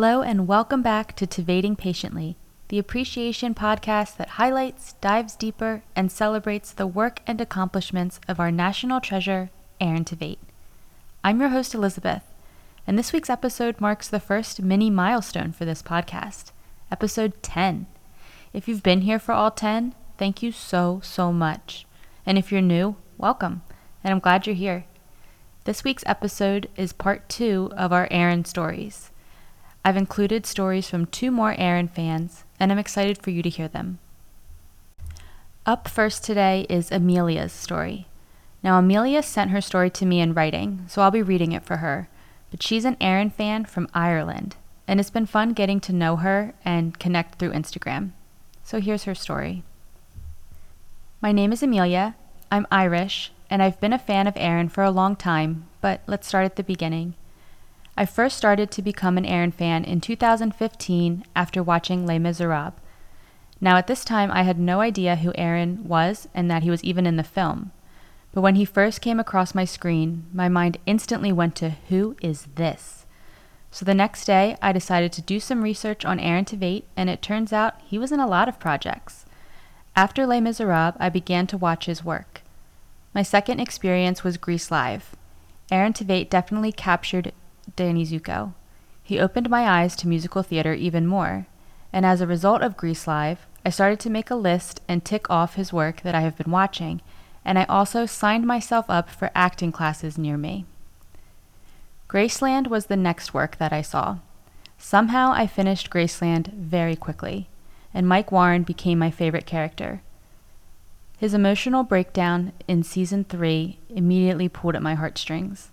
Hello, and welcome back to Tveiting Patiently, the appreciation podcast that highlights, dives deeper, and celebrates the work and accomplishments of our national treasure, Aaron Tveit. I'm your host, Elizabeth, and this week's episode marks the first mini milestone for this podcast, episode 10. If you've been here for all 10, thank you so, so much. And if you're new, welcome, and I'm glad you're here. This week's episode is part two of our Aaron stories. I've included stories from two more Aaron fans, and I'm excited for you to hear them. Up first today is Amelia's story. Now, Amelia sent her story to me in writing, so I'll be reading it for her. But she's an Aaron fan from Ireland, and it's been fun getting to know her and connect through Instagram. So here's her story. My name is Amelia. I'm Irish, and I've been a fan of Aaron for a long time, but let's start at the beginning. I first started to become an Aaron fan in 2015 after watching Les Miserables. Now, at this time, I had no idea who Aaron was and that he was even in the film. But when he first came across my screen, my mind instantly went to who is this? So the next day, I decided to do some research on Aaron Tveit, and it turns out he was in a lot of projects. After Les Miserables, I began to watch his work. My second experience was Grease Live. Aaron Tveit definitely captured Danny Zuko. He opened my eyes to musical theater even more, and as a result of Grease Live, I started to make a list and tick off his work that I have been watching, and I also signed myself up for acting classes near me. Graceland was the next work that I saw. Somehow I finished Graceland very quickly, and Mike Warren became my favorite character. His emotional breakdown in season 3 immediately pulled at my heartstrings.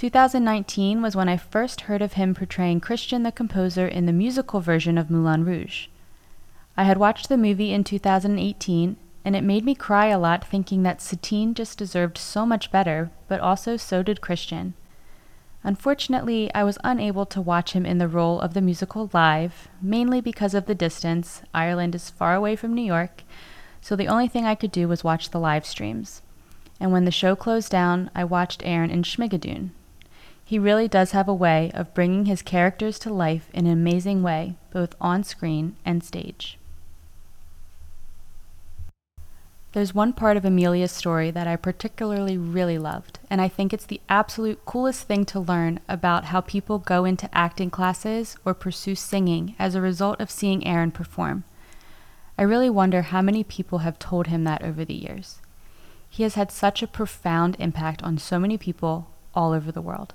2019 was when I first heard of him portraying Christian the composer in the musical version of Moulin Rouge. I had watched the movie in 2018, and it made me cry a lot thinking that Satine just deserved so much better, but also so did Christian. Unfortunately, I was unable to watch him in the role of the musical live, mainly because of the distance. Ireland is far away from New York, so the only thing I could do was watch the live streams. And when the show closed down, I watched Aaron in Schmigadoon, he really does have a way of bringing his characters to life in an amazing way, both on screen and stage. There's one part of Amelia's story that I particularly really loved, and I think it's the absolute coolest thing to learn about how people go into acting classes or pursue singing as a result of seeing Aaron perform. I really wonder how many people have told him that over the years. He has had such a profound impact on so many people all over the world.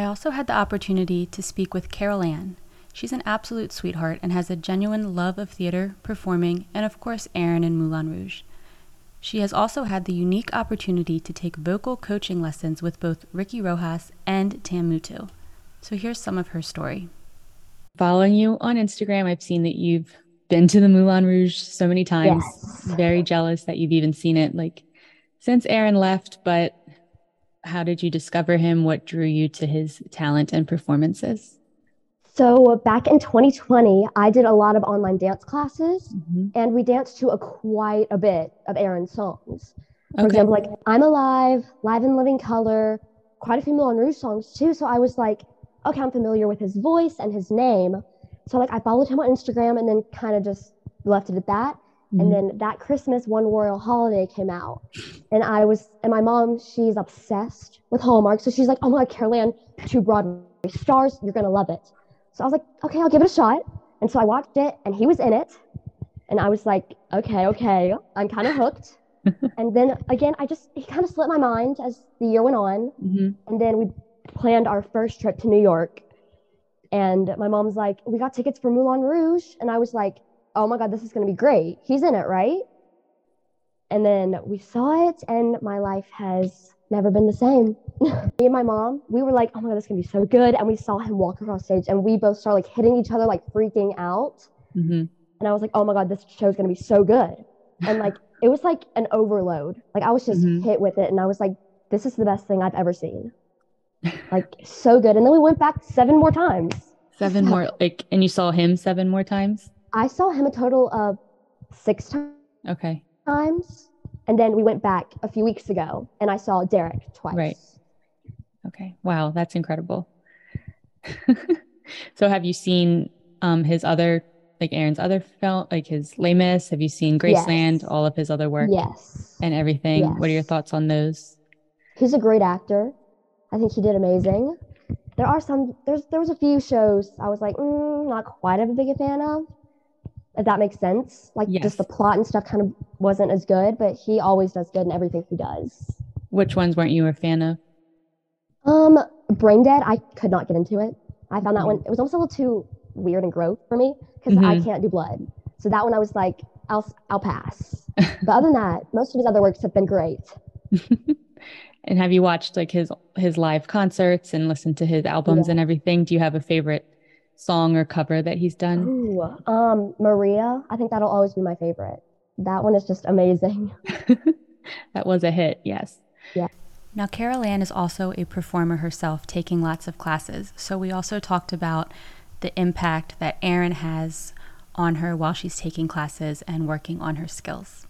I also had the opportunity to speak with Carol Ann. She's an absolute sweetheart and has a genuine love of theater, performing, and of course, Aaron and Moulin Rouge. She has also had the unique opportunity to take vocal coaching lessons with both Ricky Rojas and Tam Mutu. So here's some of her story. Following you on Instagram, I've seen that you've been to the Moulin Rouge so many times. Yes. Very jealous that you've even seen it like since Aaron left, but how did you discover him? What drew you to his talent and performances? So, back in 2020, I did a lot of online dance classes mm-hmm. and we danced to a quite a bit of Aaron's songs. For okay. example, like I'm Alive, Live in Living Color, quite a few Moulin Rouge songs too. So, I was like, okay, I'm familiar with his voice and his name. So, like, I followed him on Instagram and then kind of just left it at that. Mm-hmm. And then that Christmas, One Royal Holiday came out. And I was, and my mom, she's obsessed with Hallmark. So she's like, oh my God, Carol Ann, two Broadway stars, you're going to love it. So I was like, okay, I'll give it a shot. And so I watched it and he was in it. And I was like, okay, okay, I'm kind of hooked. and then again, I just, he kind of slipped my mind as the year went on. Mm-hmm. And then we planned our first trip to New York. And my mom's like, we got tickets for Moulin Rouge. And I was like, oh my God, this is going to be great. He's in it, right? And then we saw it, and my life has never been the same. Me and my mom, we were like, oh my God, this is going to be so good. And we saw him walk across stage, and we both started like hitting each other, like freaking out. Mm-hmm. And I was like, oh my God, this show is going to be so good. And like, it was like an overload. Like, I was just mm-hmm. hit with it, and I was like, this is the best thing I've ever seen. like, so good. And then we went back seven more times. Seven more, like, and you saw him seven more times? I saw him a total of six times. Okay. Times. And then we went back a few weeks ago and I saw Derek twice. Right. Okay. Wow. That's incredible. so have you seen um his other like Aaron's other film, like his Les Mis? Have you seen Graceland, yes. all of his other work? Yes. And everything. Yes. What are your thoughts on those? He's a great actor. I think he did amazing. There are some. There's there was a few shows I was like, mm, not quite a big a fan of. If that makes sense, like yes. just the plot and stuff kind of wasn't as good, but he always does good in everything he does. Which ones weren't you a fan of? Um, Brain Dead. I could not get into it. I found that one. It was almost a little too weird and gross for me because mm-hmm. I can't do blood. So that one I was like, I'll I'll pass. but other than that, most of his other works have been great. and have you watched like his his live concerts and listened to his albums yeah. and everything? Do you have a favorite song or cover that he's done? Ooh, um, Maria. I think that'll always be my favorite. That one is just amazing. that was a hit. Yes. Yeah. Now, Carol Ann is also a performer herself, taking lots of classes. So we also talked about the impact that Aaron has on her while she's taking classes and working on her skills.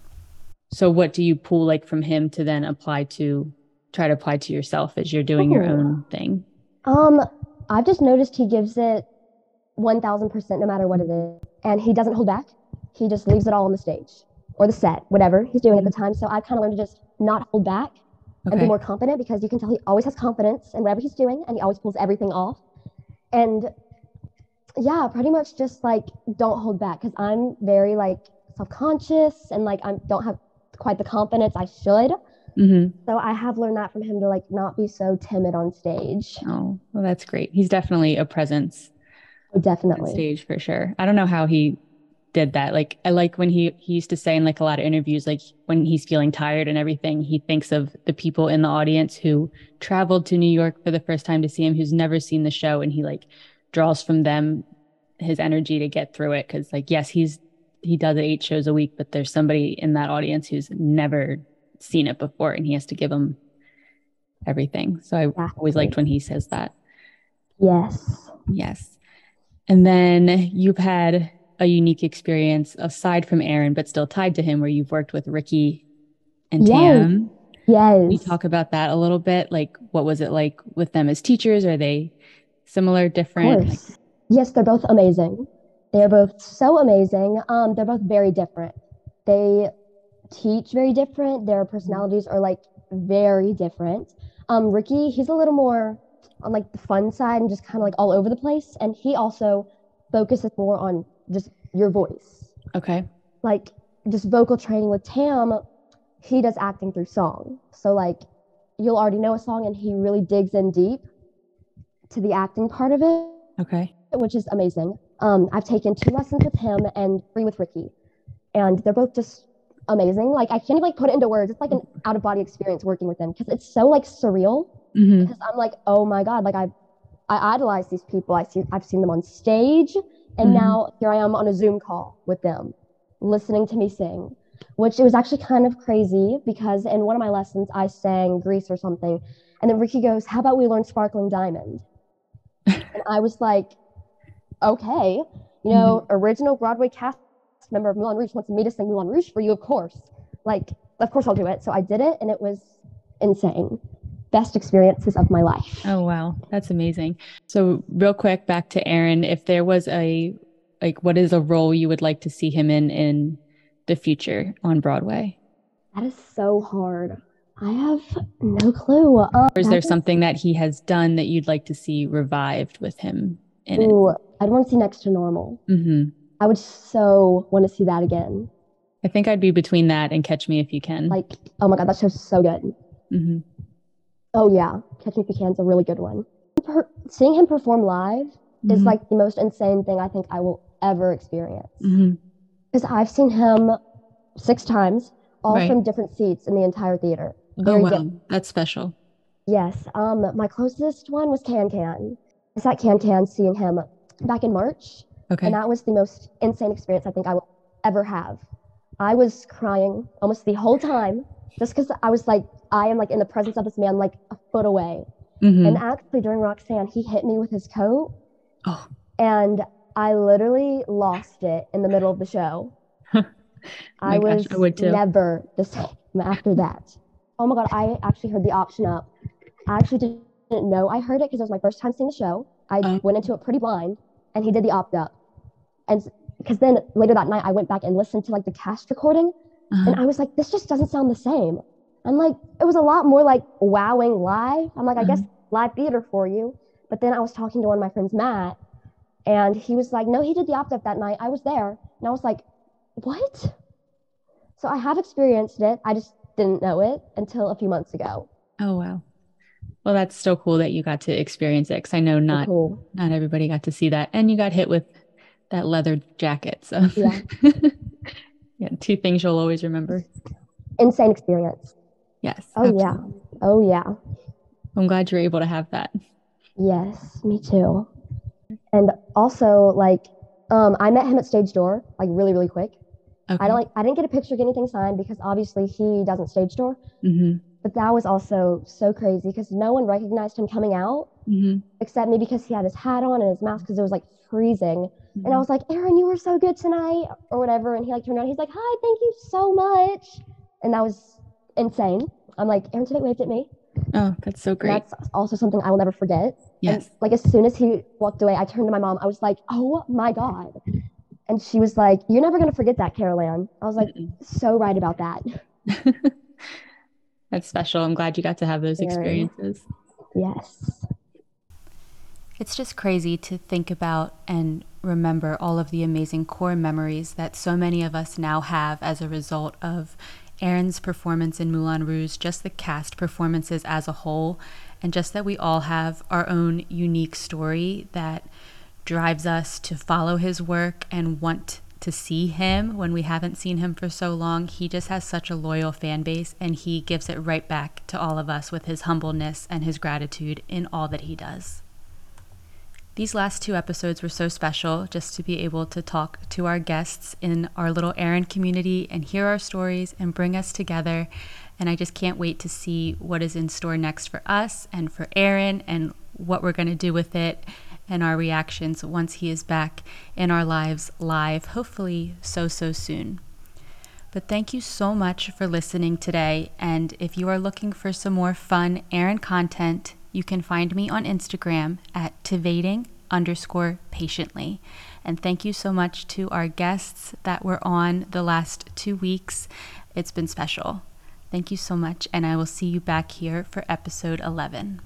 So what do you pull like from him to then apply to try to apply to yourself as you're doing Ooh. your own thing? Um, I've just noticed he gives it 1000% no matter what it is. And he doesn't hold back. He just leaves it all on the stage or the set, whatever he's doing at the time. So I kind of learned to just not hold back okay. and be more confident because you can tell he always has confidence in whatever he's doing and he always pulls everything off. And yeah, pretty much just like don't hold back because I'm very like self-conscious and like I don't have quite the confidence I should. Mm-hmm. So I have learned that from him to like not be so timid on stage. Oh, well, that's great. He's definitely a presence. Oh, definitely stage for sure. I don't know how he did that. Like I like when he he used to say in like a lot of interviews, like when he's feeling tired and everything, he thinks of the people in the audience who traveled to New York for the first time to see him, who's never seen the show, and he like draws from them his energy to get through it. Cause like, yes, he's, he does eight shows a week, but there's somebody in that audience who's never seen it before and he has to give them everything. So I exactly. always liked when he says that. Yes. Yes. And then you've had a unique experience aside from Aaron, but still tied to him, where you've worked with Ricky and yes. Tam. Yes. Can you talk about that a little bit? Like, what was it like with them as teachers? Are they similar, different? Like, yes, they're both amazing. They're both so amazing. Um, they're both very different. They teach very different. Their personalities are like very different. Um, Ricky, he's a little more on like the fun side and just kind of like all over the place. And he also focuses more on just your voice. Okay. Like just vocal training with Tam, he does acting through song. So like you'll already know a song and he really digs in deep to the acting part of it. Okay. Which is amazing. Um, I've taken two lessons with him and three with Ricky, and they're both just amazing. Like I can't even like put it into words. It's like an out of body experience working with them because it's so like surreal. Mm-hmm. Because I'm like, oh my god, like I, I idolize these people. I see, I've seen them on stage, and mm-hmm. now here I am on a Zoom call with them, listening to me sing. Which it was actually kind of crazy because in one of my lessons I sang Grease or something, and then Ricky goes, "How about we learn Sparkling Diamond?" and I was like, okay, you know, mm-hmm. original Broadway cast member of Moulin Rouge wants me to sing Moulin Rouge for you, of course. Like, of course I'll do it. So I did it and it was insane. Best experiences of my life. Oh, wow. That's amazing. So, real quick, back to Aaron. If there was a, like, what is a role you would like to see him in in the future on Broadway? That is so hard. I have no clue. Um, or is there is... something that he has done that you'd like to see revived with him in Ooh, it? I'd want to see Next to Normal. Mm-hmm. I would so want to see that again. I think I'd be between that and Catch Me If You Can. Like, oh my God, that show's so good. Mm-hmm. Oh, yeah. Catch Me If You Can is a really good one. Per- seeing him perform live mm-hmm. is like the most insane thing I think I will ever experience. Mm-hmm. Because I've seen him six times, all right. from different seats in the entire theater. Oh, Very oh, wow. That's special. Yes. Um, my closest one was Can Can. I saw Can Can seeing him back in March. Okay. And that was the most insane experience I think I will ever have. I was crying almost the whole time just because I was like, I am like in the presence of this man like a foot away. Mm-hmm. And actually during Roxanne, he hit me with his coat. Oh. And I literally lost it in the middle of the show. I was I never the same after that oh my god, I actually heard the option up. I actually didn't know I heard it because it was my first time seeing the show. I um, went into it pretty blind, and he did the opt up. And because then later that night, I went back and listened to like the cast recording, uh-huh. and I was like, this just doesn't sound the same. I'm like, it was a lot more like wowing live. I'm like, uh-huh. I guess live theater for you. But then I was talking to one of my friends, Matt, and he was like, no, he did the opt up that night. I was there. And I was like, what? So I have experienced it. I just didn't know it until a few months ago. Oh, wow. Well, that's so cool that you got to experience it because I know not cool. not everybody got to see that, and you got hit with that leather jacket. So yeah, yeah, two things you'll always remember. Insane experience. Yes. Oh absolutely. yeah. Oh yeah. I'm glad you're able to have that. Yes, me too. And also, like, um, I met him at stage door, like really, really quick. Okay. I don't like. I didn't get a picture, get anything signed because obviously he doesn't stage door. Mm-hmm. But that was also so crazy because no one recognized him coming out mm-hmm. except me because he had his hat on and his mask because it was like freezing. Mm-hmm. And I mm-hmm. was like, Aaron, you were so good tonight, or whatever. And he like turned around. He's like, Hi, thank you so much. And that was insane. I'm like, Aaron today waved at me. Oh, that's so great. that's also something I will never forget. Yes. And, like as soon as he walked away, I turned to my mom. I was like, "Oh my god!" And she was like, "You're never gonna forget that, Carol Ann." I was like, Mm-mm. "So right about that." that's special. I'm glad you got to have those Very. experiences. Yes. It's just crazy to think about and remember all of the amazing core memories that so many of us now have as a result of Aaron's performance in Moulin Rouge, just the cast performances as a whole, and just that we all have our own unique story that drives us to follow his work and want to see him when we haven't seen him for so long. He just has such a loyal fan base and he gives it right back to all of us with his humbleness and his gratitude in all that he does. These last two episodes were so special just to be able to talk to our guests in our little Aaron community and hear our stories and bring us together. And I just can't wait to see what is in store next for us and for Aaron and what we're going to do with it and our reactions once he is back in our lives live, hopefully so, so soon. But thank you so much for listening today. And if you are looking for some more fun Aaron content, you can find me on Instagram at tveiting underscore patiently. And thank you so much to our guests that were on the last two weeks. It's been special. Thank you so much, and I will see you back here for episode 11.